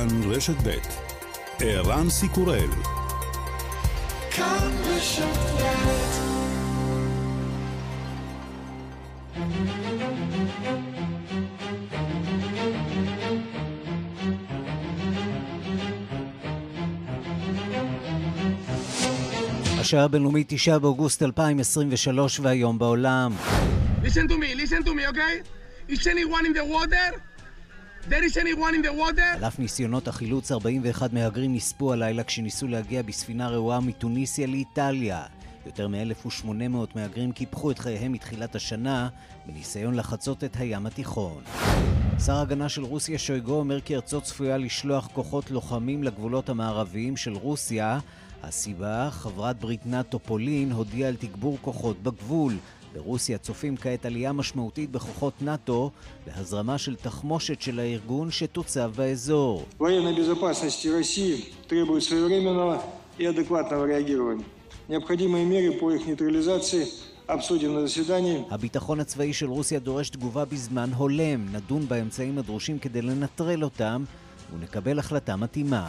כאן רשת ב' ערן סיקורל כאן רשת השעה הבינלאומית 9 באוגוסט 2023 והיום בעולם. Listen to me, listen to me, okay? Is anyone in the water? על אף ניסיונות החילוץ, 41 מהגרים נספו הלילה כשניסו להגיע בספינה רעועה מתוניסיה לאיטליה. יותר מ-1,800 מהגרים קיפחו את חייהם מתחילת השנה בניסיון לחצות את הים התיכון. שר ההגנה של רוסיה שויגו אומר כי ארצו צפויה לשלוח כוחות לוחמים לגבולות המערביים של רוסיה. הסיבה, חברת ברית נאט"ו פולין הודיעה על תגבור כוחות בגבול. ברוסיה צופים כעת עלייה משמעותית בכוחות נאט"ו והזרמה של תחמושת של הארגון שתוצב באזור. הביטחון הצבאי של רוסיה דורש תגובה בזמן הולם. נדון באמצעים הדרושים כדי לנטרל אותם ונקבל החלטה מתאימה.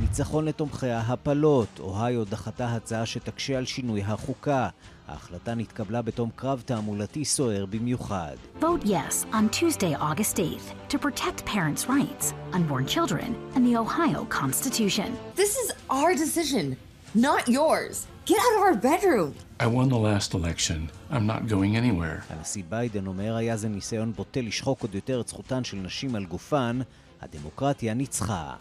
ניצחון לתומכי ההפלות. אוהיו דחתה הצעה שתקשה על שינוי החוקה. ההחלטה נתקבלה בתום קרב תעמולתי סוער במיוחד. Vote yes on Tuesday, August 8th to protect parents' rights, unborn children, and the Ohio Constitution. This is our decision, not yours. Get out of our bedroom. I won the last election. I'm not going anywhere. הנשיא ביידן אומר היה זה ניסיון בוטה לשחוק עוד יותר את זכותן של נשים על גופן. הדמוקרטיה ניצחה.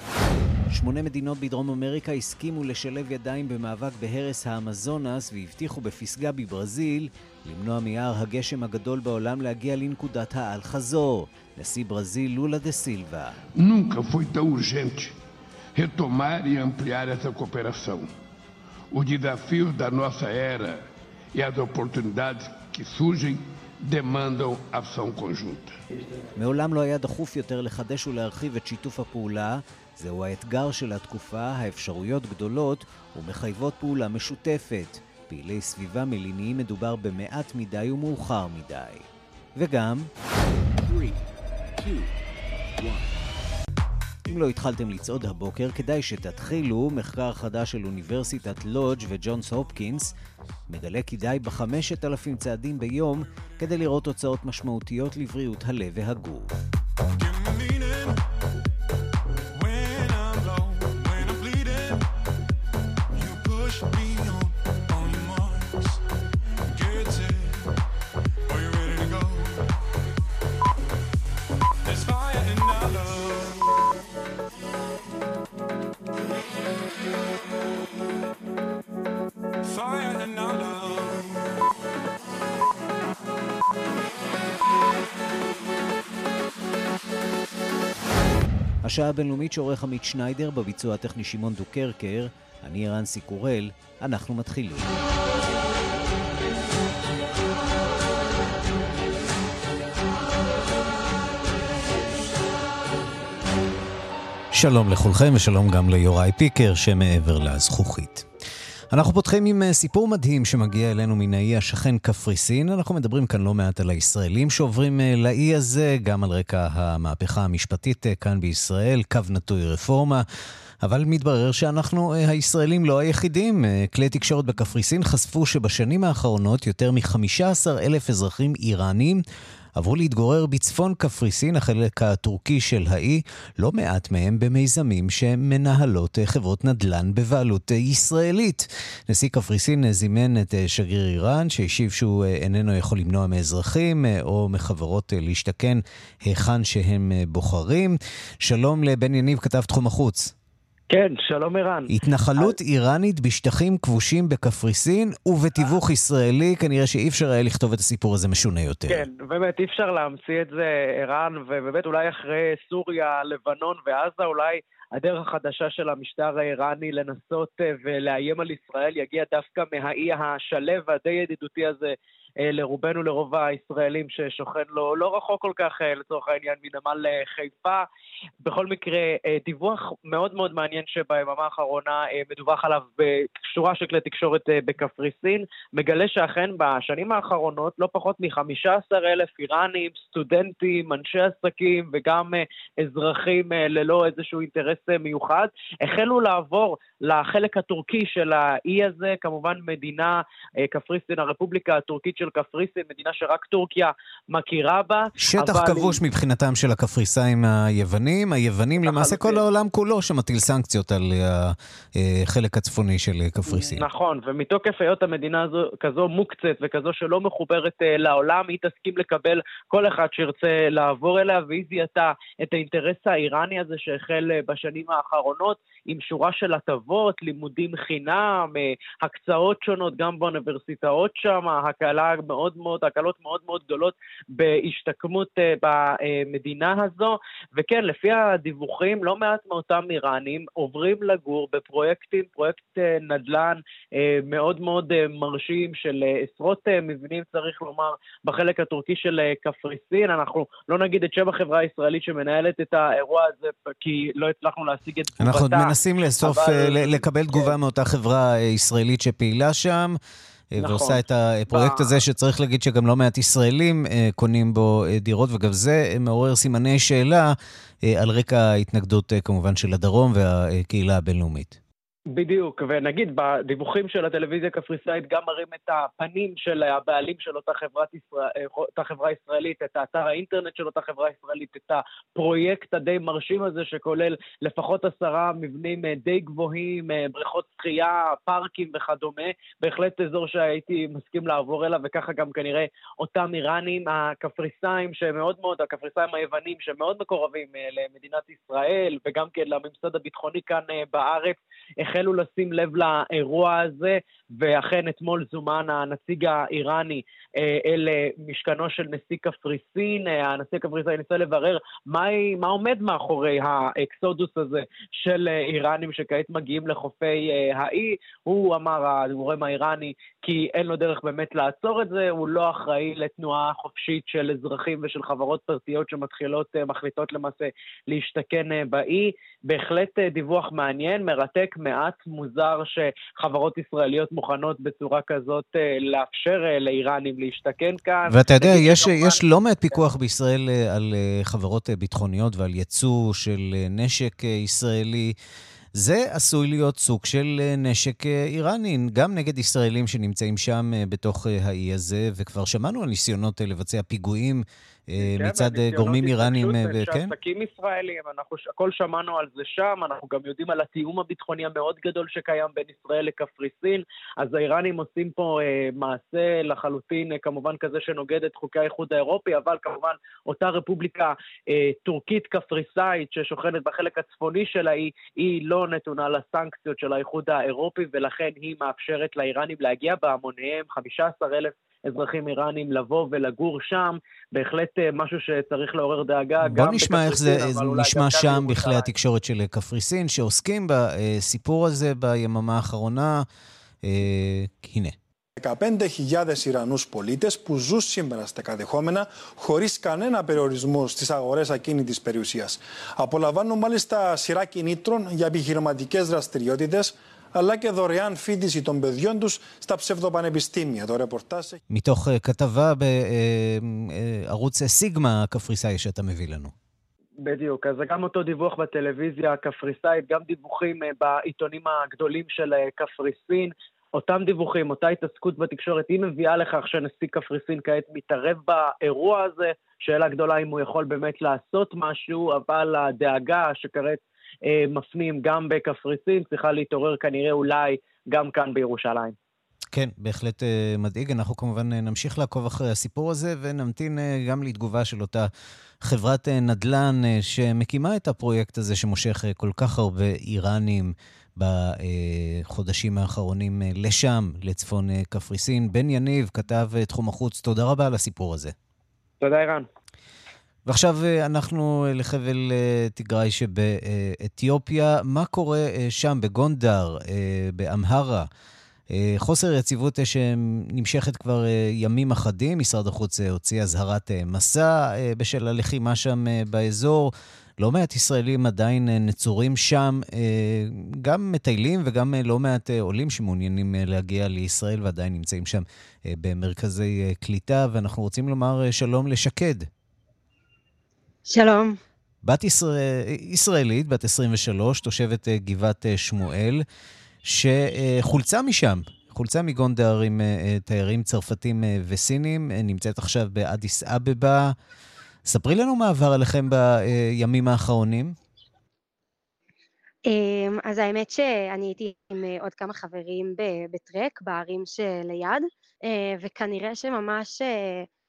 שמונה מדינות בדרום אמריקה הסכימו לשלב ידיים במאבק בהרס האמזונס והבטיחו בפסגה בברזיל למנוע מיער הגשם הגדול בעולם להגיע לנקודת האל-חזור. נשיא ברזיל לולה דה סילבה. Nunca foi tão urgente retomar e ampliar essa cooperação. Os desafios da nossa era e as oportunidades que surgem demandam ação conjunta. מעולם לא היה דחוף יותר לחדש ולהרחיב את שיתוף הפעולה. זהו האתגר של התקופה, האפשרויות גדולות ומחייבות פעולה משותפת. פעילי סביבה מליניים מדובר במעט מדי ומאוחר מדי. וגם... 3, 2, 1. אם לא התחלתם לצעוד הבוקר, כדאי שתתחילו. מחקר חדש של אוניברסיטת לודג' וג'ונס הופקינס מגלה כי די בחמשת אלפים צעדים ביום כדי לראות תוצאות משמעותיות לבריאות הלב והגוף. השעה הבינלאומית שעורך עמית שניידר בביצוע הטכני שמעון דוקרקר, אני רנסי קורל, אנחנו מתחילים. שלום לכולכם ושלום גם ליוראי פיקר שמעבר לזכוכית. אנחנו פותחים עם אה, סיפור מדהים שמגיע אלינו מן האי השכן קפריסין. אנחנו מדברים כאן לא מעט על הישראלים שעוברים אה, לאי הזה, גם על רקע המהפכה המשפטית אה, כאן בישראל, קו נטוי רפורמה. אבל מתברר שאנחנו הישראלים לא היחידים. כלי תקשורת בקפריסין חשפו שבשנים האחרונות יותר מ-15 אלף אזרחים איראנים עברו להתגורר בצפון קפריסין, החלק הטורקי של האי, לא מעט מהם במיזמים שמנהלות חברות נדל"ן בבעלות ישראלית. נשיא קפריסין זימן את שגריר איראן, שהשיב שהוא איננו יכול למנוע מאזרחים או מחברות להשתכן היכן שהם בוחרים. שלום לבן יניב, כתב תחום החוץ. כן, שלום ערן. התנחלות אז... איראנית בשטחים כבושים בקפריסין ובתיווך ישראלי, כנראה שאי אפשר היה לכתוב את הסיפור הזה משונה יותר. כן, באמת אי אפשר להמציא את זה, ערן, ובאמת אולי אחרי סוריה, לבנון ועזה, אולי הדרך החדשה של המשטר האיראני לנסות אה, ולאיים על ישראל יגיע דווקא מהאי השלב והדי ידידותי הזה לרובנו, לרוב הישראלים ששוכן לו לא רחוק כל כך, לצורך העניין, מנמל חיפה. בכל מקרה, דיווח מאוד מאוד מעניין שביממה האחרונה מדווח עליו בשורה של כלי תקשורת בקפריסין, מגלה שאכן בשנים האחרונות לא פחות מ-15 אלף איראנים, סטודנטים, אנשי עסקים וגם אזרחים ללא איזשהו אינטרס מיוחד, החלו לעבור לחלק הטורקי של האי הזה, כמובן מדינה, אה, קפריסין, הרפובליקה הטורקית של קפריסין, מדינה שרק טורקיה מכירה בה. שטח אבל... כבוש מבחינתם של הקפריסאים היוונים. היוונים, למעשה כל העולם כולו שמטיל סנקציות על החלק הצפוני של קפריסין. נכון, ומתוקף היות המדינה הזו כזו מוקצת וכזו שלא מחוברת אה, לעולם, היא תסכים לקבל כל אחד שירצה לעבור אליה, והיא זיהתה את האינטרס האיראני הזה שהחל אה, בשנים האחרונות, עם שורה של הטבות, לימודים חינם, אה, הקצאות שונות גם באוניברסיטאות שם, הקלה מאוד מאוד, הקלות מאוד מאוד גדולות בהשתקמות אה, במדינה הזו. וכן, לפי הדיווחים, לא מעט מאותם איראנים עוברים לגור בפרויקטים, פרויקט אה, נדל"ן מאוד מאוד מרשים של עשרות מבנים, צריך לומר, בחלק הטורקי של קפריסין. אנחנו לא נגיד את שם החברה הישראלית שמנהלת את האירוע הזה, כי לא הצלחנו להשיג את תגובתה. מנסים לאסוף, אבל... לקבל כן. תגובה מאותה חברה ישראלית שפעילה שם. אה, נכון. ועושה את הפרויקט. הזה, שצריך להגיד שגם לא מעט ישראלים אה, קונים בו אה, דירות, וגם זה מעורר סימני שאלה על רקע ההתנגדות כמובן של הדרום והקהילה הבינלאומית. בדיוק, ונגיד בדיווחים של הטלוויזיה הקפריסאית גם מראים את הפנים של הבעלים של אותה, ישראל, אותה חברה ישראלית, את האתר האינטרנט של אותה חברה ישראלית, את הפרויקט הדי מרשים הזה שכולל לפחות עשרה מבנים די גבוהים, בריכות שחייה, פארקים וכדומה, בהחלט אזור שהייתי מסכים לעבור אליו, וככה גם כנראה אותם איראנים הקפריסאים שמאוד מאוד, הקפריסאים היוונים שמאוד מקורבים למדינת ישראל, וגם כן לממסד הביטחוני כאן בארץ, החלו לשים לב לאירוע הזה, ואכן אתמול זומן הנציג האיראני אה, אל אה, משכנו של נשיא קפריסין. אה, הנשיא הקפריסאי ניסה לברר מה, מה עומד מאחורי האקסודוס הזה של איראנים שכעת מגיעים לחופי האי. הוא אמר, הגורם האיראני, כי אין לו דרך באמת לעצור את זה, הוא לא אחראי לתנועה חופשית של אזרחים ושל חברות פרטיות שמתחילות, מחליטות למעשה להשתכן באי. בהחלט דיווח מעניין, מרתק, מעט מוזר שחברות ישראליות מוכנות בצורה כזאת לאפשר לאיראנים להשתכן כאן. ואתה יודע, יש, כמובן... יש לא מעט פיקוח בישראל אה, על אה, חברות אה, ביטחוניות ועל יצוא של נשק ישראלי. זה עשוי להיות סוג של נשק איראני, גם נגד ישראלים שנמצאים שם בתוך האי הזה, וכבר שמענו על ניסיונות לבצע פיגועים אה, מצד אה, גורמים איראנים, אה, כן? עסקים ישראלים, אנחנו הכל שמענו על זה שם, אנחנו גם יודעים על התיאום הביטחוני המאוד גדול שקיים בין ישראל לקפריסין, אז האיראנים עושים פה אה, מעשה לחלוטין, אה, כמובן כזה שנוגד את חוקי האיחוד האירופי, אבל כמובן אותה רפובליקה אה, טורקית קפריסאית ששוכנת בחלק הצפוני של האי, היא לא נתונה לסנקציות של האיחוד האירופי, ולכן היא מאפשרת לאיראנים להגיע בהמוניהם, 15 אלף אזרחים איראנים לבוא ולגור שם, בהחלט אה, משהו שצריך לעורר דהגה. בוא נשמע איך זה נשמע שם בכלי התקשורת של קפריסין, שעוסקים בסיפור הזה ביממה האחרונה. אה, הנה. 15.000 Ιρανούς πολίτες που ζουν σήμερα στα κατεχόμενα χωρίς κανένα περιορισμό στις αγορές ακίνητης περιουσίας. Απολαμβάνουν μάλιστα σειρά κινήτρων για επιχειρηματικές δραστηριότητες αλλά και δωρεάν φίτηση των παιδιών τους στα ψευδοπανεπιστήμια. Το ρεπορτάζ... מתוך כתבה בערוץ סיגמה הקפריסאי שאתה מביא לנו. בדיוק, אז זה גם אותו דיווח בטלוויזיה הקפריסאית, גם דיווחים בעיתונים הגדולים של קפריסין, אותם דיווחים, אותה התעסקות בתקשורת, היא מביאה לכך שנשיא קפריסין כעת מתערב באירוע הזה. שאלה גדולה אם הוא יכול באמת לעשות משהו, אבל הדאגה שכרת אה, מפנים גם בקפריסין, צריכה להתעורר כנראה אולי גם כאן בירושלים. כן, בהחלט uh, מדאיג. אנחנו כמובן uh, נמשיך לעקוב אחרי הסיפור הזה ונמתין גם לתגובה של אותה חברת נדל"ן שמקימה את הפרויקט הזה שמושך כל כך הרבה איראנים בחודשים האחרונים לשם, לצפון קפריסין. בן יניב, כתב תחום החוץ, תודה רבה על הסיפור הזה. תודה, ערן. ועכשיו אה, אנחנו אה, לחבל אה, תיגראי שבאתיופיה. מה קורה שם, בגונדר, באמהרה? חוסר יציבות שנמשכת כבר ימים אחדים. משרד החוץ הוציא אזהרת מסע בשל הלחימה שם באזור. לא מעט ישראלים עדיין נצורים שם, גם מטיילים וגם לא מעט עולים שמעוניינים להגיע לישראל ועדיין נמצאים שם במרכזי קליטה, ואנחנו רוצים לומר שלום לשקד. שלום. בת ישראל, ישראלית, בת 23, תושבת אה, גבעת אה, שמואל, שחולצה משם, חולצה מגונדר עם אה, תיירים צרפתים וסינים, נמצאת עכשיו באדיס אבבה. ספרי לנו מה עבר עליכם בימים האחרונים. אמ, אז האמת שאני הייתי עם עוד כמה חברים בטרק בערים שליד, וכנראה שממש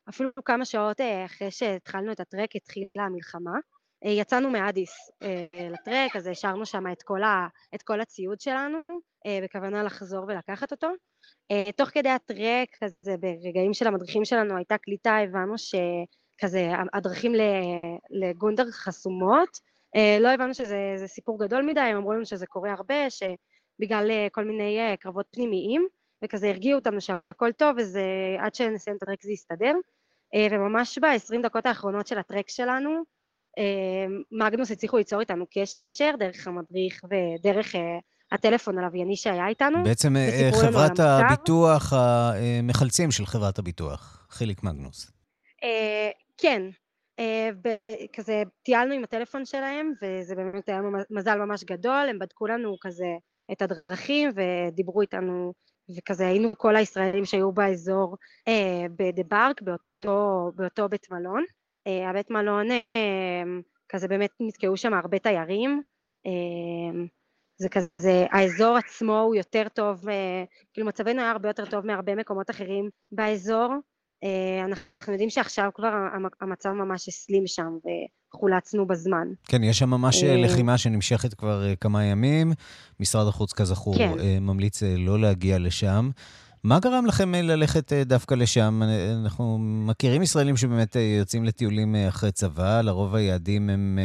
אפילו כמה שעות בכלל שהתחלנו את הטרק התחילה המלחמה. אה, יצאנו מאדיס אה, לטרק, אז השארנו שם את כל, ה, את כל הציוד שלנו, אה, בכוונה לחזור ולקחת אותו. תוך כדי הטרק, כזה ברגעים של המדריכים שלנו הייתה קליטה, הבנו שכזה הדרכים לגונדר חסומות. לא הבנו שזה סיפור גדול מדי, הם אמרו לנו שזה קורה הרבה, שבגלל כל מיני קרבות פנימיים, וכזה הרגיעו אותנו שהכל טוב, וזה עד שנסיים את הטרק זה יסתדר. וממש ב-20 דקות האחרונות של הטרק שלנו, אמ, מגנוס הצליחו ליצור איתנו קשר דרך המדריך ודרך אה, הטלפון הלווייני שהיה איתנו. בעצם אה, חברת הביטוח, המחלצים של חברת הביטוח, חיליק מגנוס. אה, כן, כזה טיילנו עם הטלפון שלהם, וזה באמת היה מזל ממש גדול, הם בדקו לנו כזה את הדרכים ודיברו איתנו, וכזה היינו כל הישראלים שהיו באזור בדה בארק, באותו, באותו בית מלון. אה, הבית מלון אה, כזה באמת נתקעו שם הרבה תיירים אה, זה כזה, האזור עצמו הוא יותר טוב, כאילו מצבנו היה הרבה יותר טוב מהרבה מקומות אחרים באזור. אנחנו יודעים שעכשיו כבר המצב ממש הסלים שם וחולצנו בזמן. כן, יש שם ממש לחימה שנמשכת כבר כמה ימים. משרד החוץ, כזכור, כן. ממליץ לא להגיע לשם. מה גרם לכם אה, ללכת אה, דווקא לשם? אה, אנחנו מכירים ישראלים שבאמת יוצאים לטיולים אחרי צבא, לרוב היעדים הם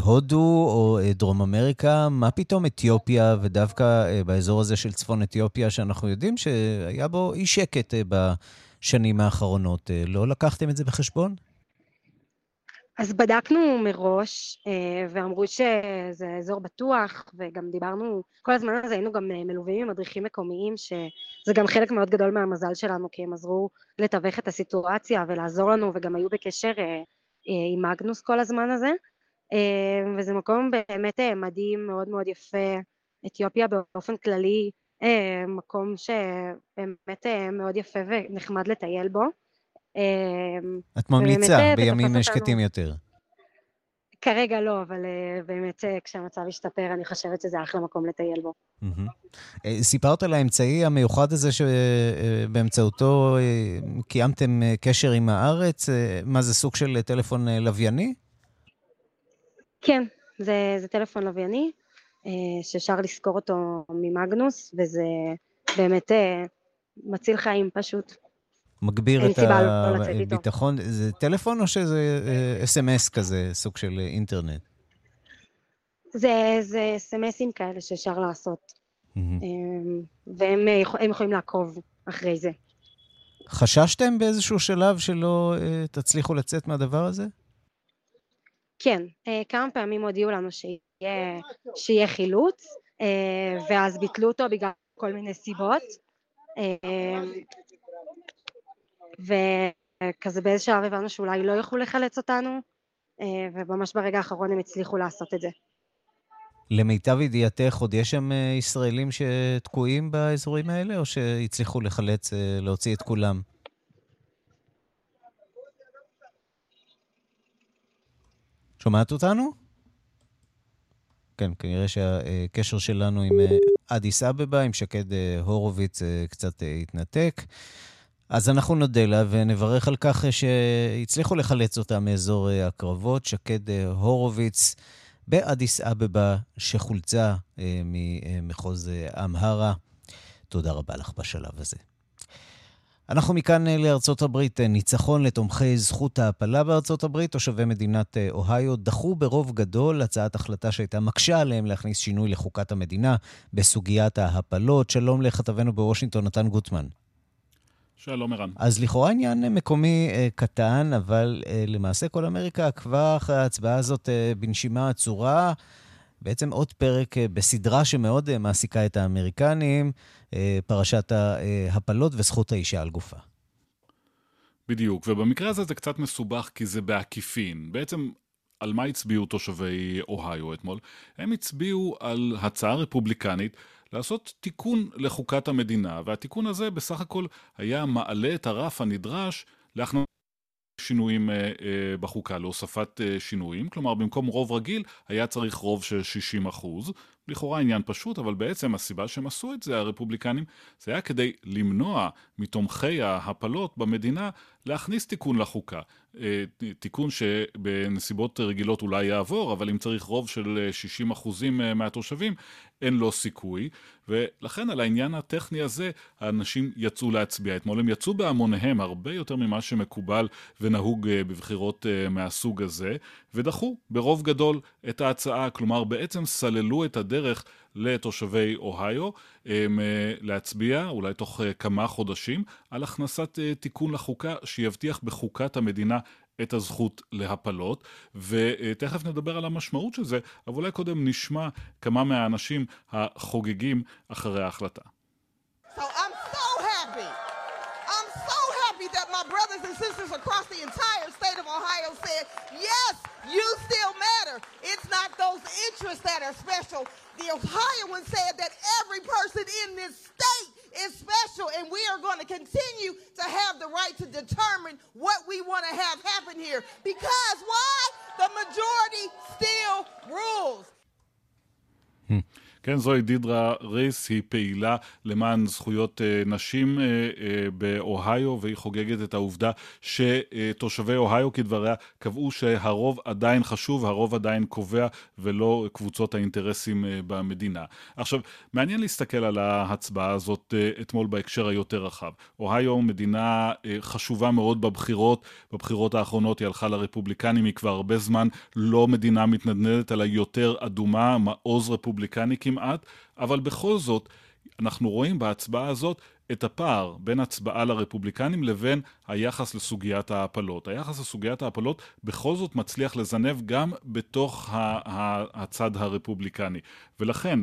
הודו או דרום אמריקה. מה פתאום אתיופיה, ודווקא באזור הזה של צפון אתיופיה, שאנחנו יודעים שהיה בו אי שקט בשנים האחרונות, לא לקחתם את זה בחשבון? אז בדקנו מראש, אה, ואמרו שזה אזור בטוח, וגם דיברנו, כל הזמן הזה היינו גם אה, מלווים עם מדריכים מקומיים, שזה גם חלק מאוד גדול מהמזל שלנו, כי הם עזרו לתווך את הסיטואציה ולעזור לנו, וגם היו בקשר אה, עם מגנוס כל הזמן הזה. וזה מקום באמת מדהים, מאוד מאוד יפה. אתיופיה באופן כללי, מקום שבאמת מאוד יפה ונחמד לטייל בו. אמ, את ממליצה אה, בימים שקטים יותר. כרגע לא, אבל uh, באמת uh, כשהמצב ישתפר, אני חושבת שזה אחלה מקום לטייל בו. Mm-hmm. סיפרת על האמצעי המיוחד הזה שבאמצעותו uh, קיימתם uh, קשר עם הארץ. Uh, מה זה, סוג של טלפון uh, לווייני? כן, זה, זה טלפון לווייני, uh, שאפשר לשכור אותו ממגנוס, וזה באמת uh, מציל חיים פשוט. מגביר את הביטחון? לא זה טלפון או שזה אס.אם.אס אה, כזה, סוג של אינטרנט? זה אס.אם.אסים כאלה שאפשר לעשות. אמ, והם אה, יכולים לעקוב אחרי זה. חששתם באיזשהו שלב שלא תצליחו לצאת מהדבר הזה? כן, כמה פעמים הודיעו לנו שיהיה, שיהיה חילוץ, ואז ביטלו אותו בגלל כל מיני סיבות. וכזה באיזה שלב הבנו שאולי לא יוכלו לחלץ אותנו, אה, וממש ברגע האחרון הם הצליחו לעשות את זה. למיטב ידיעתך, עוד יש שם אה, ישראלים שתקועים באזורים האלה, או שהצליחו לחלץ, אה, להוציא את כולם? שומעת אותנו? כן, כנראה שהקשר שלנו עם אדיס אבבה, עם שקד הורוביץ, קצת התנתק. אז אנחנו נודה לה ונברך על כך שהצליחו לחלץ אותה מאזור אה, הקרבות. שקד אה, הורוביץ באדיס אבבה, שחולצה אה, ממחוז אמהרה. תודה רבה לך בשלב הזה. אנחנו מכאן אה, לארצות הברית. אה, ניצחון לתומכי זכות ההפלה בארצות הברית. תושבי מדינת אה, אוהיו דחו ברוב גדול הצעת החלטה שהייתה מקשה עליהם להכניס שינוי לחוקת המדינה בסוגיית ההפלות. שלום לכתבנו בוושינגטון, נתן גוטמן. שלום ערן. אז לכאורה עניין מקומי אה, קטן, אבל אה, למעשה כל אמריקה עקבה אחרי ההצבעה הזאת אה, בנשימה עצורה. בעצם עוד פרק אה, בסדרה שמאוד אה, מעסיקה את האמריקנים, אה, פרשת ההפלות וזכות האישה על גופה. בדיוק, ובמקרה הזה זה קצת מסובך כי זה בעקיפין. בעצם על מה הצביעו תושבי אוהיו אתמול? הם הצביעו על הצעה רפובליקנית לעשות תיקון לחוקת המדינה, והתיקון הזה בסך הכל היה מעלה את הרף הנדרש להכנסת שינויים אה, אה, בחוקה, להוספת אה, שינויים, כלומר במקום רוב רגיל היה צריך רוב של 60 אחוז, לכאורה עניין פשוט, אבל בעצם הסיבה שהם עשו את זה, הרפובליקנים, זה היה כדי למנוע מתומכי ההפלות במדינה להכניס תיקון לחוקה. אה, תיקון שבנסיבות רגילות אולי יעבור, אבל אם צריך רוב של 60 אחוזים אה, מהתושבים, אין לו סיכוי. ולכן על העניין הטכני הזה, האנשים יצאו להצביע. אתמול הם יצאו בהמוניהם, הרבה יותר ממה שמקובל ונהוג אה, בבחירות מהסוג הזה, ודחו ברוב גדול את ההצעה. כלומר, בעצם סללו את הדרך לתושבי אוהיו להצביע, אולי תוך כמה חודשים, על הכנסת תיקון לחוקה שיבטיח בחוקת המדינה את הזכות להפלות, ותכף נדבר על המשמעות של זה, אבל אולי קודם נשמע כמה מהאנשים החוגגים אחרי ההחלטה. So I'm so happy. Brothers and sisters across the entire state of Ohio said, yes, you still matter. It's not those interests that are special. The Ohioans said that every person in this state is special, and we are going to continue to have the right to determine what we want to have happen here. Because why? The majority still rules. כן, זוהי דידרה ריס, היא פעילה למען זכויות אה, נשים אה, אה, באוהיו, והיא חוגגת את העובדה שתושבי אוהיו, כדבריה, קבעו שהרוב עדיין חשוב, הרוב עדיין קובע, ולא קבוצות האינטרסים במדינה. עכשיו, מעניין להסתכל על ההצבעה הזאת אתמול בהקשר היותר רחב. אוהיו מדינה חשובה מאוד בבחירות, בבחירות האחרונות היא הלכה לרפובליקנים, היא כבר הרבה זמן לא מדינה מתנדנדת, אלא יותר אדומה, מעוז רפובליקני. כמעט, אבל בכל זאת, אנחנו רואים בהצבעה הזאת את הפער בין הצבעה לרפובליקנים לבין היחס לסוגיית ההפלות. היחס לסוגיית ההפלות בכל זאת מצליח לזנב גם בתוך הצד הרפובליקני. ולכן,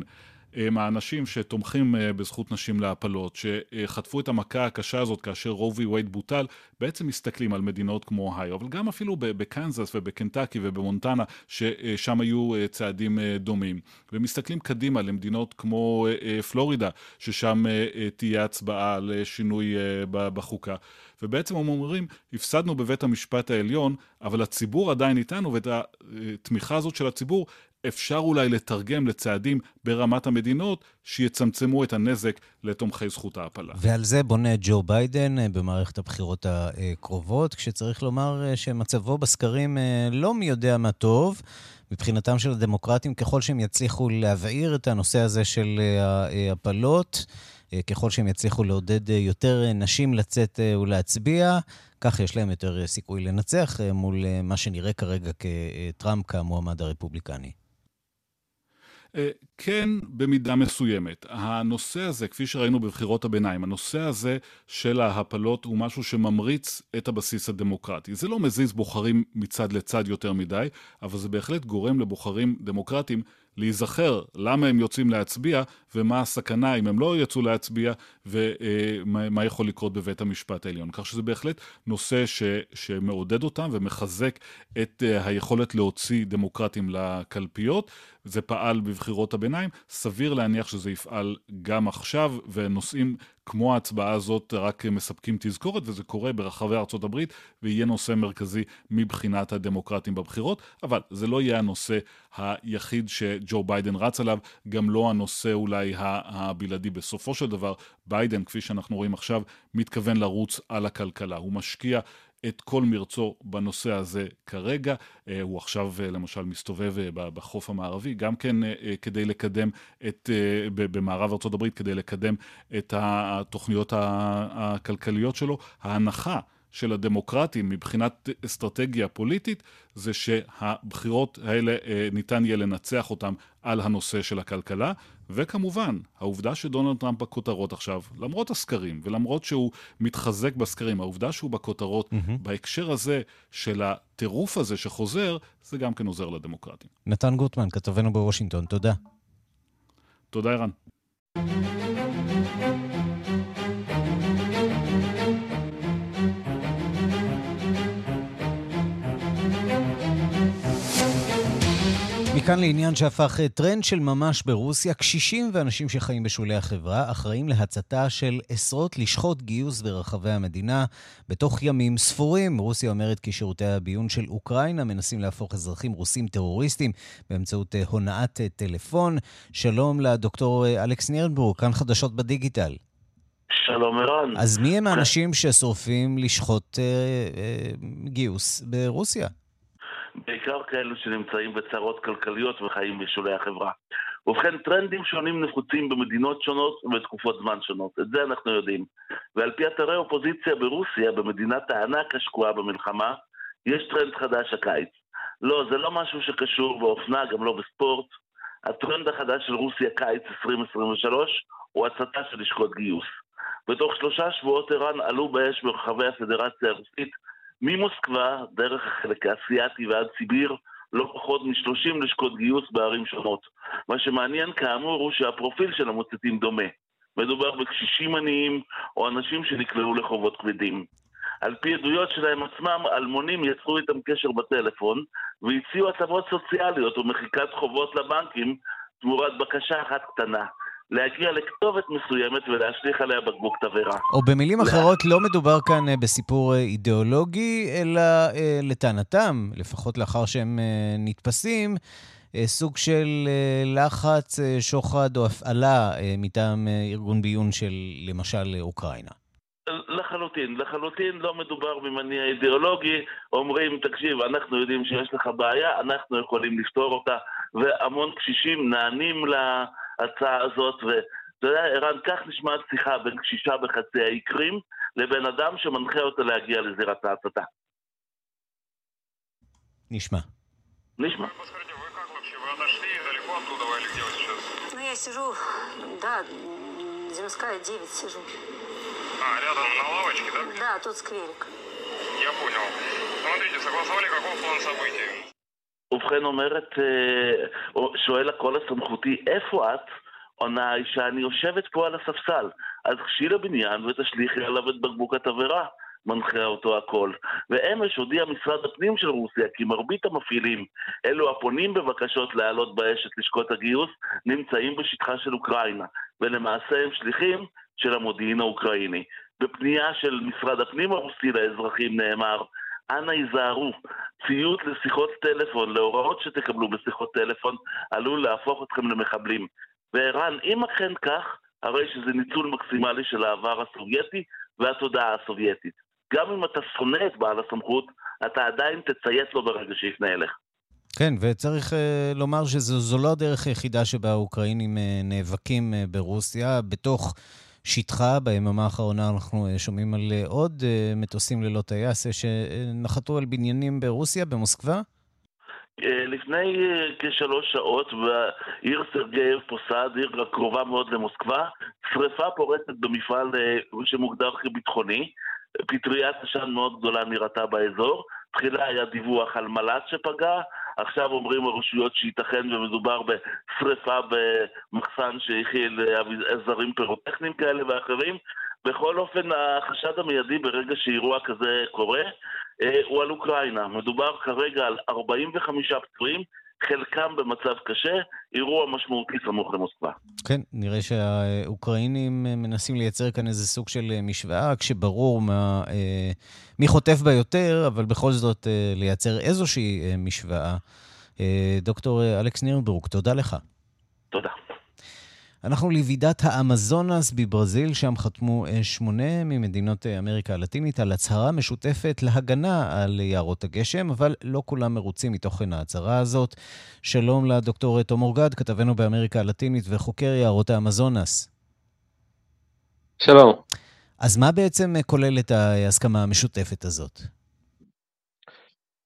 מהאנשים שתומכים אה, בזכות נשים להפלות, שחטפו את המכה הקשה הזאת כאשר רובי וייד בוטל, בעצם מסתכלים על מדינות כמו אוהיו, אבל גם אפילו בקנזס ובקנטקי ובמונטנה, ששם היו אה, צעדים אה, דומים. ומסתכלים קדימה למדינות כמו פלורידה, ששם תהיה הצבעה לשינוי בחוקה. ובעצם הם אומרים, הפסדנו בבית המשפט העליון, אבל הציבור עדיין איתנו, ואת התמיכה הזאת של הציבור אפשר אולי לתרגם לצעדים ברמת המדינות שיצמצמו את הנזק לתומכי זכות ההפלה. ועל זה בונה ג'ו ביידן אה, במערכת הבחירות הקרובות, כשצריך לומר אה, שמצבו בסקרים אה, לא מי יודע מה טוב. מבחינתם של הדמוקרטים, ככל שהם יצליחו להבעיר את הנושא הזה של ההפלות, ככל שהם יצליחו לעודד יותר נשים לצאת ולהצביע, כך יש להם יותר סיכוי לנצח מול מה שנראה כרגע כטראמפ כמועמד הרפובליקני. אה, כן, במידה מסוימת. הנושא הזה, כפי שראינו בבחירות הביניים, הנושא הזה של ההפלות הוא משהו שממריץ את הבסיס הדמוקרטי. זה לא מזיז בוחרים מצד לצד יותר מדי, אבל זה בהחלט גורם לבוחרים דמוקרטיים להיזכר למה הם יוצאים להצביע ומה הסכנה אם הם לא יצאו להצביע ומה יכול לקרות בבית המשפט העליון. כך שזה בהחלט נושא ש, שמעודד אותם ומחזק את אה, היכולת להוציא דמוקרטים לקלפיות. זה פעל בבחירות הביניים, סביר להניח שזה יפעל גם עכשיו, ונושאים כמו ההצבעה הזאת רק מספקים תזכורת, וזה קורה ברחבי ארצות הברית, ויהיה נושא מרכזי מבחינת הדמוקרטים בבחירות, אבל זה לא יהיה הנושא היחיד שג'ו ביידן רץ עליו, גם לא הנושא אולי הבלעדי. בסופו של דבר, ביידן, כפי שאנחנו רואים עכשיו, מתכוון לרוץ על הכלכלה. הוא משקיע את כל מרצו בנושא הזה כרגע. הוא עכשיו למשל מסתובב בחוף המערבי, גם כן כדי לקדם את, במערב ארה"ב, כדי לקדם את התוכניות הכלכליות שלו. ההנחה של הדמוקרטים מבחינת אסטרטגיה פוליטית, זה שהבחירות האלה אה, ניתן יהיה לנצח אותם על הנושא של הכלכלה, וכמובן, העובדה שדונלד טראמפ בכותרות עכשיו, למרות הסקרים ולמרות שהוא מתחזק בסקרים, העובדה שהוא בכותרות mm-hmm. בהקשר הזה של הטירוף הזה שחוזר, זה גם כן עוזר לדמוקרטים. נתן גוטמן, כתבנו בוושינגטון, תודה. תודה, ערן. מכאן לעניין שהפך טרנד של ממש ברוסיה, קשישים ואנשים שחיים בשולי החברה אחראים להצתה של עשרות לשכות גיוס ברחבי המדינה בתוך ימים ספורים. רוסיה אומרת כי שירותי הביון של אוקראינה מנסים להפוך אזרחים רוסים טרוריסטים באמצעות אה, הונאת אה, טלפון. שלום לדוקטור אה, אלכס נירנבורג, כאן חדשות בדיגיטל. שלום ערן. אז מי הם האנשים ששורפים לשכות אה, אה, גיוס ברוסיה? בעיקר כאלו שנמצאים בצרות כלכליות וחיים בשולי החברה. ובכן, טרנדים שונים נחוצים במדינות שונות ובתקופות זמן שונות. את זה אנחנו יודעים. ועל פי אתרי אופוזיציה ברוסיה, במדינת הענק השקועה במלחמה, יש טרנד חדש הקיץ. לא, זה לא משהו שקשור באופנה, גם לא בספורט. הטרנד החדש של רוסיה קיץ 2023 הוא הצתה של לשכות גיוס. בתוך שלושה שבועות ערן עלו באש ברחבי הפדרציה הרוסית ממוסקבה, דרך החלק האסייתי ועד סיביר, לא פחות מ-30 לשכות גיוס בערים שונות. מה שמעניין כאמור הוא שהפרופיל של המוצצים דומה. מדובר בקשישים עניים או אנשים שנקלעו לחובות כבדים. על פי עדויות שלהם עצמם, אלמונים יצרו איתם קשר בטלפון והציעו הטבות סוציאליות ומחיקת חובות לבנקים תמורת בקשה אחת קטנה. להגיע לכתובת מסוימת ולהשליך עליה בקבוק תבערה. או במילים אחרות, לא מדובר כאן אה, בסיפור אה, אידיאולוגי, אלא אה, לטענתם, לפחות לאחר שהם נתפסים, סוג של לחץ, שוחד או הפעלה מטעם ארגון ביון של למשל אוקראינה. לחלוטין, לחלוטין לא מדובר במניע אידיאולוגי, אומרים, תקשיב, אנחנו יודעים שיש לך בעיה, אנחנו יכולים לפתור אותה, והמון קשישים נענים ל... לה... ההצעה הזאת, ואתה יודע, ערן, כך נשמעת שיחה בין קשישה בחצי האי קרים לבין אדם שמנחה אותה להגיע לזירת ההצתה. נשמע. נשמע. Ну, я сижу, да, Земская 9 сижу. А, рядом на лавочке, да? Да, тут скверик. Я понял. Смотрите, согласовали какой план событий? ובכן אומרת, אה, שואל הקול הסמכותי, איפה את? עונה האישה, אני יושבת פה על הספסל. אז גשי לבניין ותשליכי עליו את בקבוק התבערה. מנחה אותו הכל. ואמש הודיע משרד הפנים של רוסיה כי מרבית המפעילים, אלו הפונים בבקשות להעלות באש את לשכות הגיוס, נמצאים בשטחה של אוקראינה, ולמעשה הם שליחים של המודיעין האוקראיני. בפנייה של משרד הפנים הרוסי לאזרחים נאמר אנא היזהרו, ציות לשיחות טלפון, להוראות שתקבלו בשיחות טלפון, עלול להפוך אתכם למחבלים. וערן, אם אכן כך, הרי שזה ניצול מקסימלי של העבר הסובייטי והתודעה הסובייטית. גם אם אתה שונא את בעל הסמכות, אתה עדיין תציית לו ברגע שיפנה אליך. כן, וצריך uh, לומר שזו לא הדרך היחידה שבה האוקראינים uh, נאבקים uh, ברוסיה. בתוך שטחה. ביממה האחרונה אנחנו אה, שומעים על אה, עוד אה, מטוסים ללא טייס שנחתו על בניינים ברוסיה, במוסקבה. לפני כשלוש שעות בעיר סרגייב פוסד, עיר הקרובה מאוד למוסקבה, שריפה פורצת במפעל שמוגדר כביטחוני. פטריית עשן מאוד גדולה נראתה באזור. תחילה היה דיווח על מל"ט שפגע, עכשיו אומרים הרשויות שייתכן ומדובר בשריפה במחסן שהכיל עזרים פירוטכניים כאלה ואחרים. בכל אופן, החשד המיידי ברגע שאירוע כזה קורה אה, הוא על אוקראינה. מדובר כרגע על 45 פצועים, חלקם במצב קשה, אירוע משמעותי סמוך למוסקבה. כן, נראה שהאוקראינים מנסים לייצר כאן איזה סוג של משוואה, כשברור מה, אה, מי חוטף בה יותר, אבל בכל זאת אה, לייצר איזושהי אה, משוואה. דוקטור אלכס נירנברג, תודה לך. אנחנו לוועידת האמזונס בברזיל, שם חתמו שמונה ממדינות אמריקה הלטינית על הצהרה משותפת להגנה על יערות הגשם, אבל לא כולם מרוצים מתוכן ההצהרה הזאת. שלום לדוקטור תום אורגד, כתבנו באמריקה הלטינית וחוקר יערות האמזונס. שלום. אז מה בעצם כוללת ההסכמה המשותפת הזאת?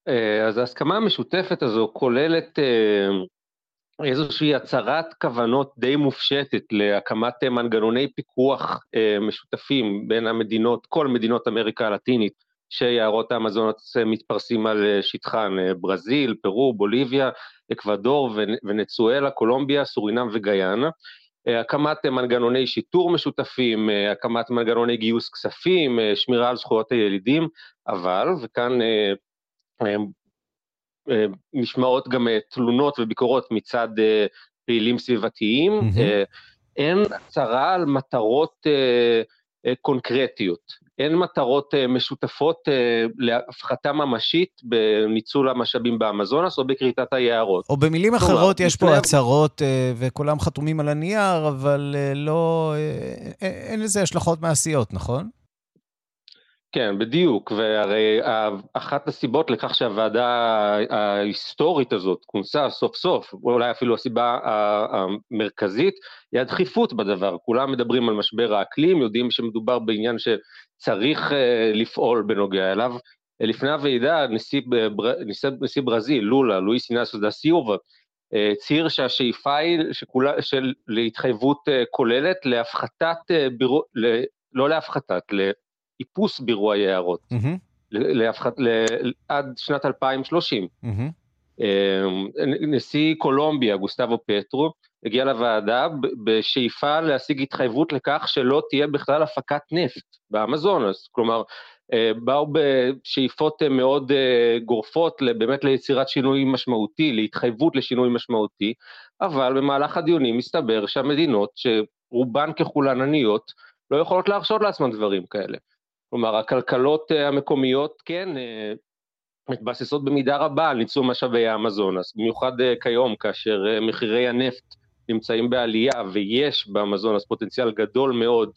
אה, אז ההסכמה המשותפת הזו כוללת אה, איזושהי הצהרת כוונות די מופשטת להקמת מנגנוני פיקוח אה, משותפים בין המדינות, כל מדינות אמריקה הלטינית, שיערות האמזונות מתפרסים על שטחן, ברזיל, פרו, בוליביה, אקוודור ונצואלה, קולומביה, סורינם וגיאנה. הקמת מנגנוני שיטור משותפים, הקמת מנגנוני גיוס כספים, שמירה על זכויות הילידים, אבל, וכאן נשמעות גם תלונות וביקורות מצד פעילים סביבתיים. אין הצהרה על מטרות קונקרטיות, אין מטרות משותפות להפחתה ממשית בניצול המשאבים באמזונס או בכריתת היערות. או במילים אחרות, יש פה הצהרות וכולם חתומים על הנייר, אבל לא, אין לזה השלכות מעשיות, נכון? כן, בדיוק, והרי אחת הסיבות לכך שהוועדה ההיסטורית הזאת כונסה סוף סוף, אולי אפילו הסיבה המרכזית, היא הדחיפות בדבר. כולם מדברים על משבר האקלים, יודעים שמדובר בעניין שצריך אה, לפעול בנוגע אליו. לפני הוועידה, נשיא, בר... נשיא, ברזיל, לולה, לואיס אינאסו דה סיובה, אה, הצהיר שהשאיפה היא שכולה, של להתחייבות אה, כוללת להפחתת, בירו, לא להפחתת, איפוס באירוע היערות, mm-hmm. להפחת, עד שנת 2030. Mm-hmm. אמ, נשיא קולומביה, גוסטבו פטרו, הגיע לוועדה בשאיפה להשיג התחייבות לכך שלא תהיה בכלל הפקת נפט באמזונס. כלומר, אה, באו בשאיפות מאוד אה, גורפות באמת ליצירת שינוי משמעותי, להתחייבות לשינוי משמעותי, אבל במהלך הדיונים מסתבר שהמדינות, שרובן ככולן עניות, לא יכולות להרשות לעצמן דברים כאלה. כלומר, הכלכלות אה, המקומיות כן אה, מתבססות במידה רבה על ניצול משאבי האמזונס, במיוחד אה, כיום כאשר מחירי הנפט נמצאים בעלייה ויש באמזונס פוטנציאל גדול מאוד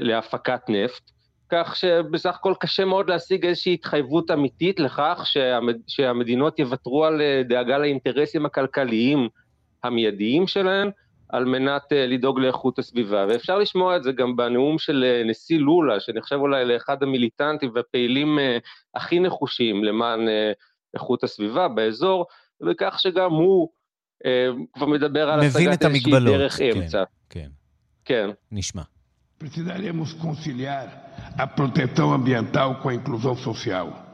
להפקת נפט, כך שבסך הכל קשה מאוד להשיג איזושהי התחייבות אמיתית לכך שהמד... שהמדינות יוותרו על דאגה לאינטרסים הכלכליים המיידיים שלהן, על מנת uh, לדאוג לאיכות הסביבה. ואפשר לשמוע את זה גם בנאום של uh, נשיא לולה, שנחשב אולי לאחד המיליטנטים והפעילים uh, הכי נחושים למען איכות הסביבה באזור, וכך שגם הוא כבר מדבר על השגת איזושהי דרך כן, אמצע. כן, כן. נשמע. Precisaremos conciliar a proteção ambiental com a inclusão social.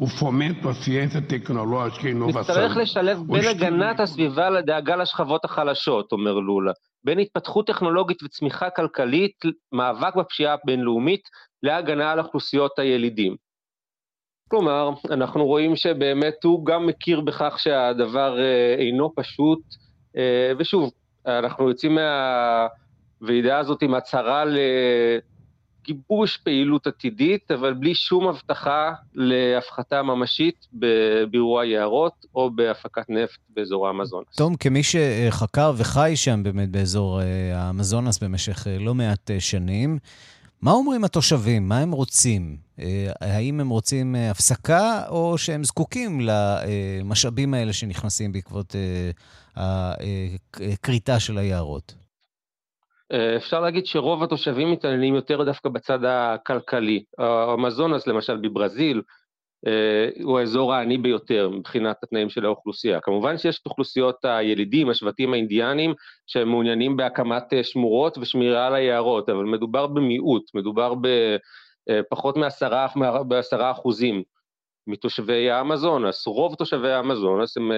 À ciência tecnológica e inovação. נצטרך לשלב בין הגנת הסביבה לדאגה לשכבות החלשות, אומר לולה. בין התפתחות טכנולוגית וצמיחה כלכלית, מאבק בפשיעה הבינלאומית, להגנה על אוכלוסיות הילידים. כלומר, אנחנו רואים שבאמת הוא גם מכיר בכך שהדבר אה, אינו פשוט, אה, ושוב, אנחנו יוצאים מהוועידה הזאת עם הצהרה גיבוש פעילות עתידית, אבל בלי שום הבטחה להפחתה ממשית באירוע יערות או בהפקת נפט באזור האמזונס. תום, כמי שחקר וחי שם באמת באזור אה, האמזונס במשך אה, לא מעט אה, שנים, מה אומרים התושבים? מה הם רוצים? האם הם רוצים הפסקה, או שהם זקוקים למשאבים האלה שנכנסים בעקבות הכריתה של היערות? אה, אפשר להגיד שרוב התושבים מתעניינים יותר דווקא בצד הכלכלי. המזונס למשל בברזיל אה, הוא האזור העני ביותר מבחינת התנאים של האוכלוסייה. כמובן שיש את אוכלוסיות הילידים, השבטים האינדיאנים, שהם מעוניינים בהקמת אה, שמורות ושמירה על היערות, אבל מדובר במיעוט, מדובר בפחות מעשרה אחוזים מתושבי האמזונס. רוב תושבי האמזונס הם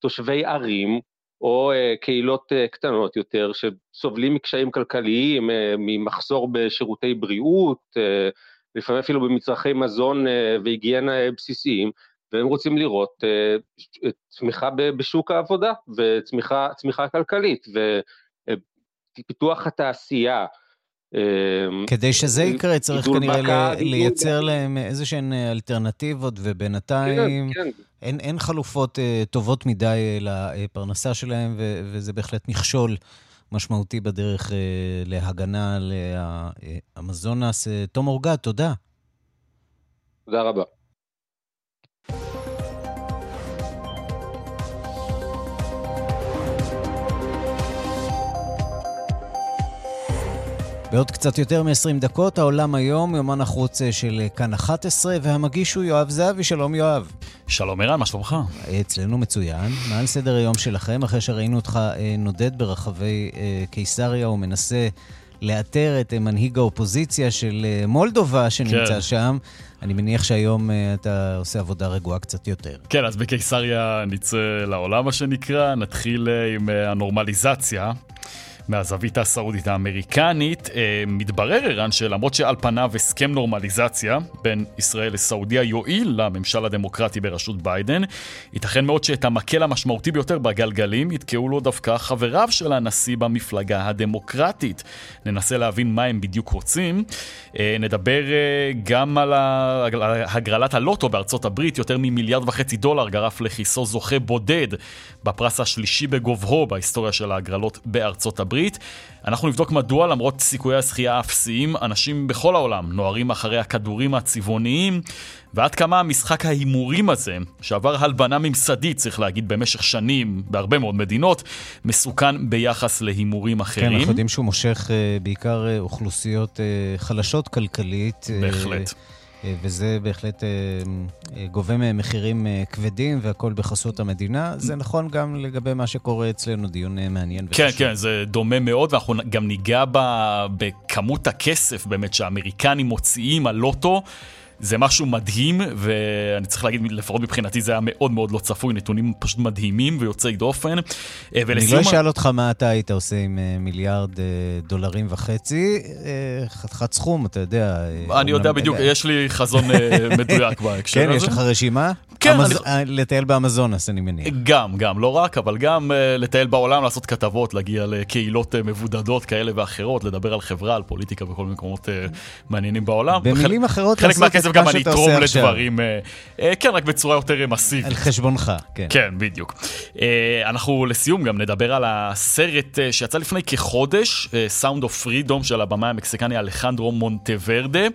תושבי ערים, או uh, קהילות uh, קטנות יותר שסובלים מקשיים כלכליים, uh, ממחסור בשירותי בריאות, לפעמים אפילו במצרכי מזון והיגיינה בסיסיים, והם רוצים לראות צמיחה בשוק העבודה וצמיחה כלכלית, ופיתוח התעשייה, כדי שזה יקרה, צריך כנראה לייצר להם איזה שהן אה, אלטרנטיבות, ובינתיים כן, כן. אין, אין חלופות uh, טובות מדי לפרנסה שלהם, ו- וזה בהחלט מכשול משמעותי בדרך להגנה על האמזונס. תום אורגד, תודה. תודה רבה. בעוד קצת יותר מ-20 דקות, העולם היום, יומן החוץ של כאן 11, והמגיש הוא יואב זהבי. שלום יואב. שלום ערן, מה שלומך? אצלנו מצוין. מה על סדר היום שלכם, אחרי שראינו אותך אה, נודד ברחבי אה, קיסריה ומנסה לאתר את מנהיג האופוזיציה של אה, מולדובה שנמצא כן. שם. אני מניח שהיום אתה עושה עבודה רגועה קצת יותר. כן, אז בקיסריה נצא לעולם, מה שנקרא. נתחיל עם הנורמליזציה. מהזווית הסעודית האמריקנית, אה, מתברר, ערן, שלמרות שעל פניו הסכם נורמליזציה בין ישראל לסעודיה יועיל לממשל הדמוקרטי בראשות ביידן, ייתכן מאוד שאת המקל המשמעותי ביותר בגלגלים יתקעו לו דווקא חבריו של הנשיא במפלגה הדמוקרטית. ננסה להבין מה הם בדיוק רוצים. אה, נדבר אה, גם על הגרלת הלוטו בארצות הברית, יותר ממיליארד וחצי דולר גרף לכיסו זוכה בודד בפרס השלישי בגובהו בהיסטוריה של ההגרלות בארצות הברית. אנחנו נבדוק מדוע למרות סיכויי הזכייה האפסיים, אנשים בכל העולם נוהרים אחרי הכדורים הצבעוניים, ועד כמה המשחק ההימורים הזה, שעבר הלבנה ממסדית, צריך להגיד, במשך שנים בהרבה מאוד מדינות, מסוכן ביחס להימורים אחרים. כן, אנחנו יודעים שהוא מושך uh, בעיקר uh, אוכלוסיות uh, חלשות כלכלית. בהחלט. אה, וזה בהחלט אה, אה, גובה מהם מחירים כבדים והכול בחסות המדינה. זה נכון גם לגבי מה שקורה אצלנו, דיון מעניין וחשוב. כן, כן, זה דומה מאוד, ואנחנו גם ניגע בכמות הכסף באמת שהאמריקנים מוציאים על לוטו. זה משהו מדהים, ואני צריך להגיד, לפחות מבחינתי זה היה מאוד מאוד לא צפוי, נתונים פשוט מדהימים ויוצאי דופן. אה, ולסיום... אני לא אשאל אותך מה אתה היית עושה עם אה, מיליארד אה, דולרים וחצי, חתיכת סכום, אתה יודע. אני יודע בדיוק, יש לי חזון מדויק בהקשר הזה. כן, יש לך רשימה? כן. לטייל באמזונס, אני מניח. גם, גם, לא רק, אבל גם לטייל בעולם, לעשות כתבות, להגיע לקהילות מבודדות כאלה ואחרות, לדבר על חברה, על פוליטיקה בכל מיני מקומות מעניינים בעולם. במילים אחרות, חלק מהכסף גם אני אתרום לדברים, אה, אה, כן, רק בצורה יותר מסיבית. על חשבונך, כן. כן, בדיוק. אה, אנחנו לסיום גם נדבר על הסרט שיצא לפני כחודש, Sound of Freedom של הבמאי המקסיקני אלחנדרו מונטוורדה.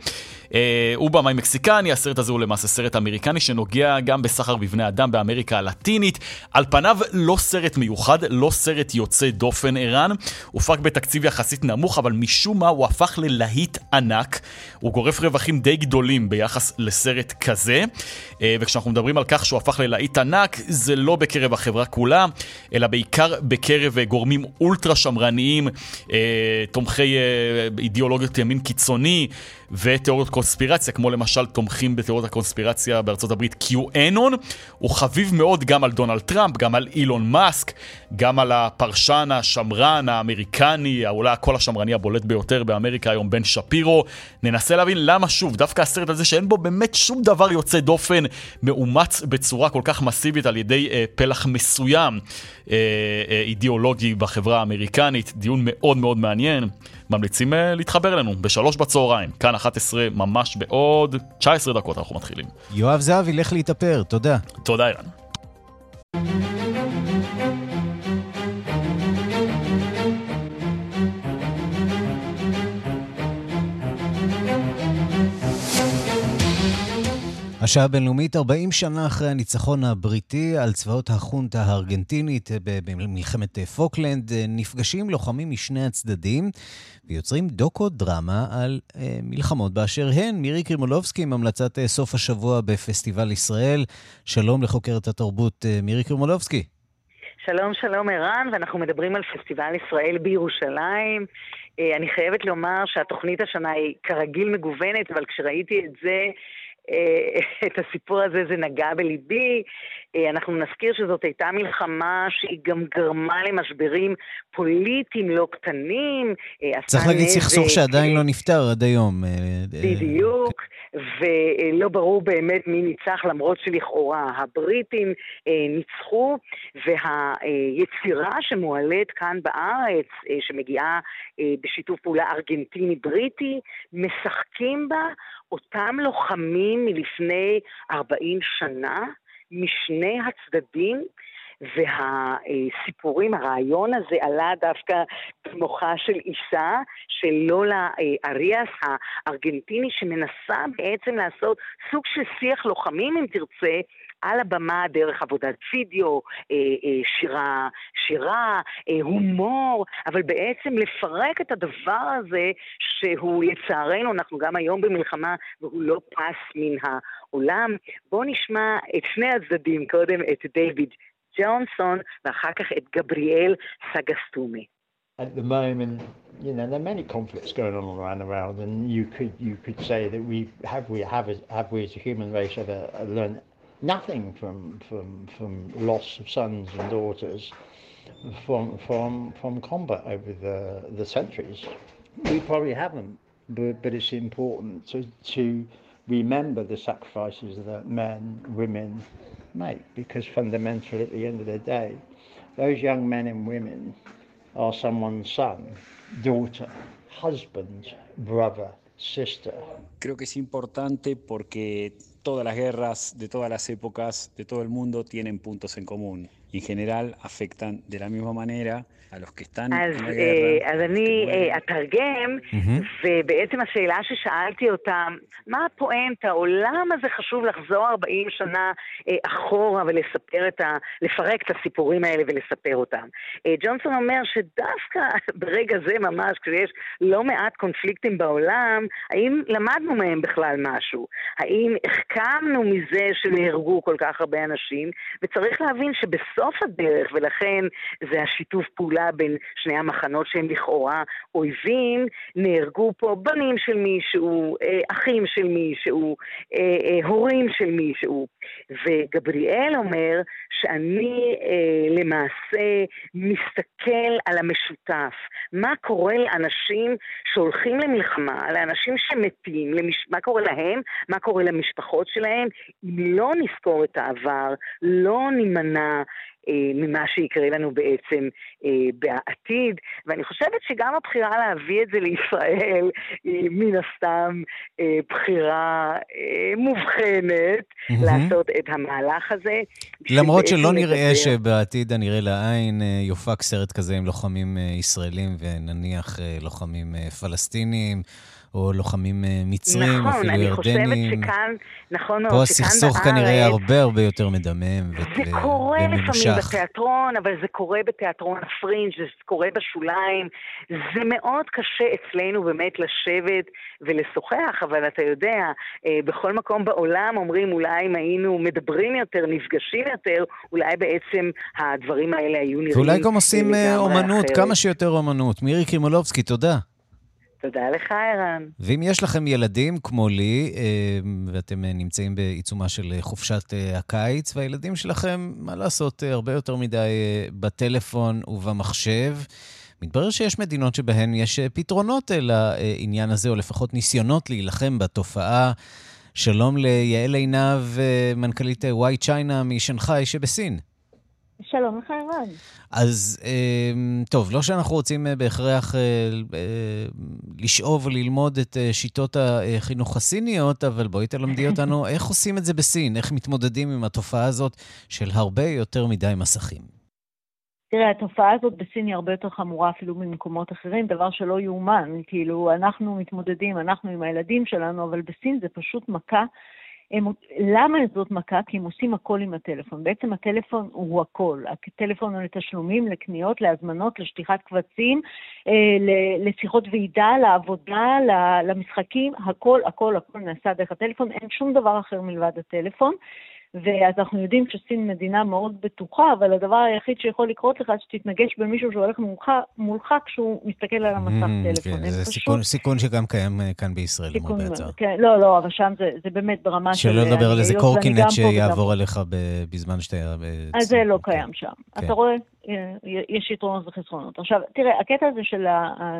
אה, הוא במאי מקסיקני, הסרט הזה הוא למעשה סרט אמריקני שנוגע גם בסחר בבני אדם באמריקה הלטינית. על פניו לא סרט מיוחד, לא סרט יוצא דופן ערן. הופק בתקציב יחסית נמוך, אבל משום מה הוא הפך ללהיט ענק. הוא גורף רווחים די גדולים ביחס לסרט כזה. אה, וכשאנחנו מדברים על כך שהוא הפך ללהיט ענק, זה לא בקרב החברה כולה, אלא בעיקר בקרב גורמים אולטרה שמרניים, אה, תומכי אידיאולוגיות ימין קיצוני. ותיאוריות קונספירציה, כמו למשל תומכים בתיאוריות הקונספירציה בארצות הברית QAnon, הוא חביב מאוד גם על דונלד טראמפ, גם על אילון מאסק, גם על הפרשן השמרן האמריקני, אולי הקול השמרני הבולט ביותר באמריקה היום, בן שפירו. ננסה להבין למה שוב, דווקא הסרט הזה שאין בו באמת שום דבר יוצא דופן, מאומץ בצורה כל כך מסיבית על ידי אה, פלח מסוים אה, אה, אידיאולוגי בחברה האמריקנית, דיון מאוד מאוד מעניין. ממליצים אה, להתחבר אלינו בשלוש בצהריים, כאן 11 ממש בעוד 19 דקות אנחנו מתחילים. יואב זהבי, לך להתאפר, תודה. תודה, ערן. השעה הבינלאומית, 40 שנה אחרי הניצחון הבריטי על צבאות החונטה הארגנטינית במלחמת פוקלנד, נפגשים לוחמים משני הצדדים ויוצרים דוקו-דרמה על אה, מלחמות באשר הן. מירי קרימולובסקי עם המלצת אה, סוף השבוע בפסטיבל ישראל. שלום לחוקרת התרבות אה, מירי קרימולובסקי. שלום, שלום ערן, ואנחנו מדברים על פסטיבל ישראל בירושלים. אה, אני חייבת לומר שהתוכנית השנה היא כרגיל מגוונת, אבל כשראיתי את זה, אה, את הסיפור הזה, זה נגע בליבי. אה, אנחנו נזכיר שזאת הייתה מלחמה שהיא גם גרמה למשברים פוליטיים לא קטנים. אה, צריך להגיד סכסוך שעדיין לא נפתר עד היום. בדיוק, ולא ברור באמת מי ניצח, למרות שלכאורה הבריטים ניצחו, והיצירה שמועלית כאן בארץ, שמגיעה בשיתוף פעולה ארגנטיני-בריטי, משחקים בה אותם לוחמים מלפני 40 שנה, משני הצדדים, והסיפורים, הרעיון הזה עלה דווקא במוחה של אישה, של לולה אריאס הארגנטיני, שמנסה בעצם לעשות סוג של שיח לוחמים, אם תרצה, על הבמה דרך עבודת וידאו, אה, אה, שירה, שירה, אה, הומור, אבל בעצם לפרק את הדבר הזה שהוא לצערנו, אנחנו גם היום במלחמה והוא לא פס מן העולם. בואו נשמע את שני הצדדים, קודם את דיוויד ג'ונסון ואחר כך את גבריאל סגסטומי. At the moment, you know, there are many conflicts going on around the world, and you could you could say that we have we have have we as a human race ever learned nothing from, from, from loss of sons and daughters from, from, from combat over the, the centuries. We probably haven't, but, but it's important to, to remember the sacrifices that men, women make, because fundamentally, at the end of the day, those young men and women are someone's son, daughter, husband, brother, sister. Creo que es importante porque todas las guerras de todas las épocas de todo el mundo tienen puntos en común en general afectan de la misma manera a los que están אז, en la guerra. אז אני אתרגם, ובעצם השאלה ששאלתי אותם, מה הפואנטה, או למה זה חשוב לחזור 40 שנה אחורה ולספר את ה... לפרק את הסיפורים האלה ולספר אותם. ג'ונסון אומר שדווקא ברגע זה ממש, כשיש לא מעט קונפליקטים בעולם, האם למדנו מהם בכלל משהו? האם החכמנו מזה שנהרגו כל כך הרבה אנשים? וצריך להבין שבסוף הדרך, ולכן זה השיתוף פעולה פעולה בין שני המחנות שהם לכאורה אויבים, נהרגו פה בנים של מישהו, אה, אחים של מישהו, אה, אה, הורים של מישהו. וגבריאל אומר שאני למעשה מסתכל על המשותף. מה קורה לאנשים שהולכים למלחמה, לאנשים שמתים, למש... מה קורה להם, מה קורה למשפחות שלהם, אם לא נזכור את העבר, לא נימנע ממה שיקרה לנו בעצם בעתיד, ואני חושבת שגם הבחירה להביא את זה לישראל היא מן הסתם אה, בחירה מובחנת mm-hmm. לעשות את המהלך הזה. למרות שלא נראה שבעתיד הנראה לעין יופק סרט כזה עם לוחמים ישראלים ונניח לוחמים פלסטינים. או לוחמים אה, מצרים, נכון, אפילו ירדנים. נכון, אני חושבת שכאן, נכון מאוד, פה הסכסוך כנראה הרבה הרבה יותר מדמם וממושך. זה ו- קורה לפעמים בתיאטרון, אבל זה קורה בתיאטרון הפרינג', זה קורה בשוליים. זה מאוד קשה אצלנו באמת לשבת ולשוחח, אבל אתה יודע, אה, בכל מקום בעולם אומרים, אולי אם היינו מדברים יותר, נפגשים יותר, אולי בעצם הדברים האלה היו נראים ואולי גם עושים אה, אומנות, אחרת. כמה שיותר אומנות. מירי קרימולובסקי, תודה. תודה לך, ערן. ואם יש לכם ילדים כמו לי, אה, ואתם אה, נמצאים בעיצומה של אה, חופשת הקיץ, והילדים שלכם, מה לעשות, הרבה יותר מדי בטלפון ובמחשב, מתברר שיש מדינות שבהן יש פתרונות לעניין הזה, או לפחות ניסיונות להילחם בתופעה. שלום ליעל עינב, מנכ"לית וואי צ'יינה משנגחאי שבסין. שלום לך, ערן. אז טוב, לא שאנחנו רוצים בהכרח אה, אה, לשאוב וללמוד את שיטות החינוך הסיניות, אבל בואי תלמדי אותנו איך עושים את זה בסין, איך מתמודדים עם התופעה הזאת של הרבה יותר מדי מסכים. תראה, התופעה הזאת בסין היא הרבה יותר חמורה אפילו ממקומות אחרים, דבר שלא יאומן. כאילו, אנחנו מתמודדים, אנחנו עם הילדים שלנו, אבל בסין זה פשוט מכה הם, למה זאת מכה? כי הם עושים הכל עם הטלפון. בעצם הטלפון הוא הכל. הטלפון הוא לתשלומים, לקניות, להזמנות, לשטיחת קבצים, אה, לשיחות ועידה, לעבודה, למשחקים, הכל, הכל, הכל נעשה דרך הטלפון. אין שום דבר אחר מלבד הטלפון. ואז אנחנו יודעים שסין מדינה מאוד בטוחה, אבל הדבר היחיד שיכול לקרות לך, שתתנגש במישהו שהולך מולך, מולך כשהוא מסתכל על המסך mm, טלפון. כן, זה פשוט... סיכון, סיכון שגם קיים אה, כאן בישראל, הצער. כן, לא, לא, אבל שם זה, זה באמת ברמה של... שלא לדבר על איזה קורקינט שיעבור עליך בזמן שאתה... אז זה לא כן. קיים שם. כן. אתה רואה? אה, יש יתרונות וחסרונות. עכשיו, תראה, הקטע הזה של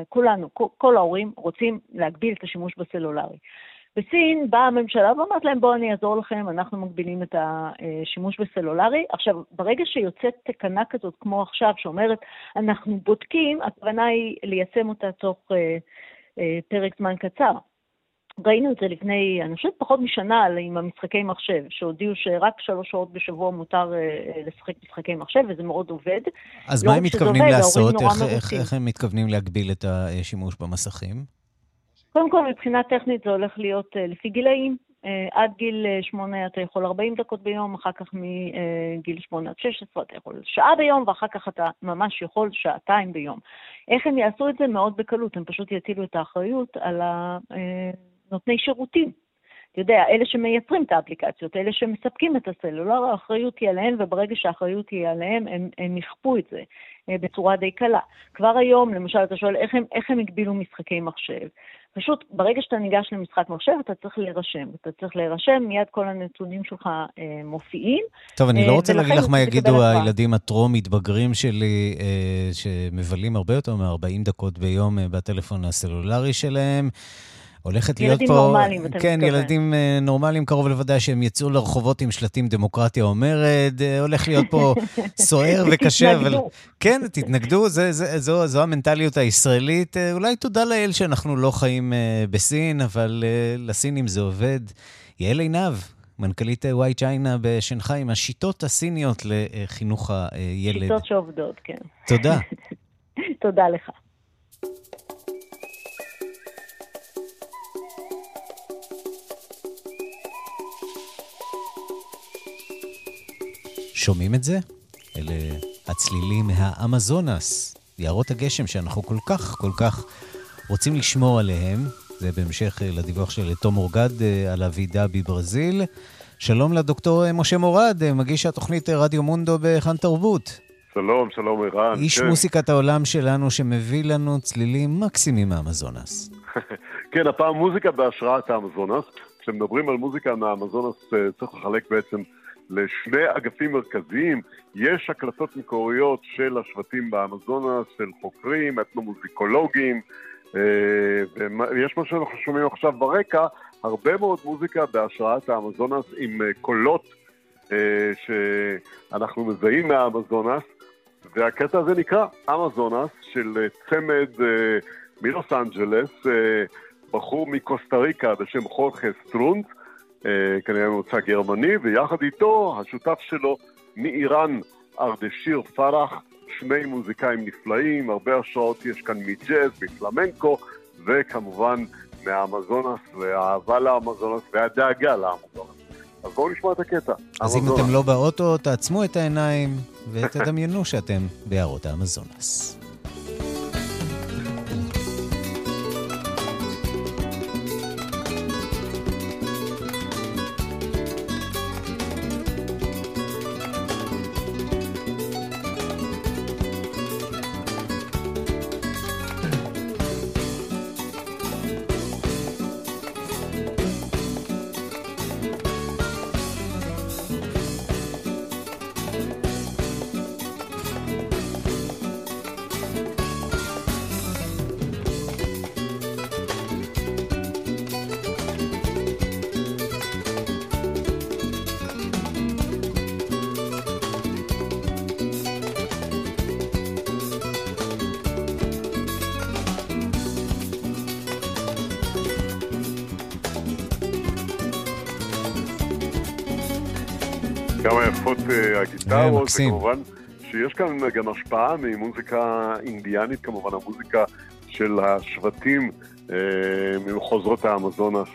כולנו, כל ההורים רוצים להגביל את השימוש בסלולרי. בסין באה הממשלה ואומרת להם, בואו אני אעזור לכם, אנחנו מגבילים את השימוש בסלולרי. עכשיו, ברגע שיוצאת תקנה כזאת, כמו עכשיו, שאומרת, אנחנו בודקים, הכוונה היא ליישם אותה תוך אה, אה, פרק זמן קצר. ראינו את זה לפני, אני חושבת פחות משנה, עם המשחקי מחשב, שהודיעו שרק שלוש שעות בשבוע מותר uh, לשחק משחקי מחשב, וזה מאוד עובד. אז מה הם מתכוונים עובד, לעשות? איך, איך, איך הם מתכוונים להגביל את השימוש במסכים? קודם כל, מבחינה טכנית זה הולך להיות uh, לפי גילאים. Uh, עד גיל 8 אתה יכול 40 דקות ביום, אחר כך מגיל 8 עד 16 אתה יכול שעה ביום, ואחר כך אתה ממש יכול שעתיים ביום. איך הם יעשו את זה? מאוד בקלות, הם פשוט יטילו את האחריות על נותני שירותים. אתה יודע, אלה שמייצרים את האפליקציות, אלה שמספקים את הסלולר, האחריות היא עליהם, וברגע שהאחריות היא עליהם, הם, הם יכפו את זה אה, בצורה די קלה. כבר היום, למשל, אתה שואל איך הם, איך הם הגבילו משחקי מחשב. פשוט, ברגע שאתה ניגש למשחק מחשב, אתה צריך להירשם. אתה צריך להירשם, מיד כל הנתונים שלך אה, מופיעים. טוב, אני לא אה, רוצה להגיד לך מה יגידו הילדים הטרום-מתבגרים שלי, אה, שמבלים הרבה יותר מ-40 דקות ביום אה, בטלפון הסלולרי שלהם. הולכת להיות פה... ילדים נורמליים, אתה מתכוון. כן, ילדים אה, נורמליים, קרוב לוודאי שהם יצאו לרחובות עם שלטים דמוקרטיה אומרת, אה, הולך להיות פה סוער וקשה, אבל... כן, תתנגדו, זה, זה, זו, זו המנטליות הישראלית. אה, אולי תודה לאל שאנחנו לא חיים בסין, אבל לסינים זה עובד. יעל עינב, מנכ"לית וואי צ'יינה בשנגחאי, עם השיטות הסיניות לחינוך הילד. שיטות שעובדות, כן. תודה. תודה לך. שומעים את זה? אלה הצלילים מהאמזונס, יערות הגשם שאנחנו כל כך כל כך רוצים לשמור עליהם. זה בהמשך אה, לדיווח של תום אורגד אה, על הוועידה בברזיל. שלום לדוקטור אה, משה מורד, מגיש התוכנית רדיו מונדו בכאן תרבות. שלום, שלום ערן. איש כן. מוסיקת העולם שלנו שמביא לנו צלילים מקסימים מהאמזונס. כן, הפעם מוזיקה בהשראת האמזונס. כשמדברים על מוזיקה מהאמזונס צריך לחלק בעצם לשני אגפים מרכזיים. יש הקלטות מקוריות של השבטים באמזונס, של חוקרים, אתנומוזיקולוגים, אה, ויש מה שאנחנו שומעים עכשיו ברקע, הרבה מאוד מוזיקה בהשראת האמזונס עם אה, קולות אה, שאנחנו מזהים מהאמזונס, והקטע הזה נקרא אמזונס של צמד מלוס אנג'לס, בחור מקוסטה ריקה בשם חורחה סטרונץ, כנראה ממוצא גרמני, ויחד איתו השותף שלו מאיראן, ארדשיר פרח, שני מוזיקאים נפלאים, הרבה השראות יש כאן מג'אז, מפלמנקו, וכמובן מהאמזונס, והאהבה לאמזונס והדאגה לאמזונס. אז בואו נשמע את הקטע. אז אם אתם לא באוטו, תעצמו את העיניים ותדמיינו שאתם ביערות האמזונס. הגיטרות, וכמובן שיש כאן גם השפעה ממוזיקה אינדיאנית, כמובן המוזיקה של השבטים אה, ממחוזות האמזונס.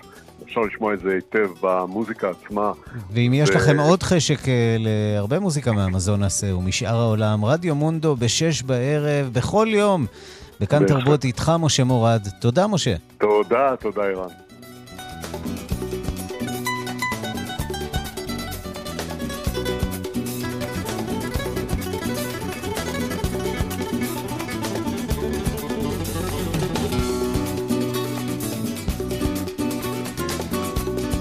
אפשר לשמוע את זה היטב במוזיקה עצמה. ואם יש לכם עוד חשק אה, להרבה מוזיקה מהאמזונס ומשאר העולם, רדיו מונדו בשש בערב, בכל יום, בכאן תרבות איתך, משה מורד. תודה, משה. תודה, תודה, ערן.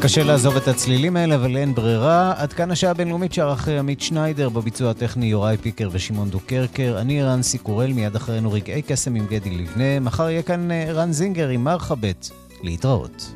קשה לעזוב את הצלילים האלה, אבל אין ברירה. עד כאן השעה הבינלאומית שערך עמית שניידר, בביצוע הטכני יוראי פיקר ושמעון דוקרקר. אני רנסי קורל, מיד אחרינו רגעי קסם עם גדי לבנה. מחר יהיה כאן אה, רן זינגר עם מרחבת. להתראות.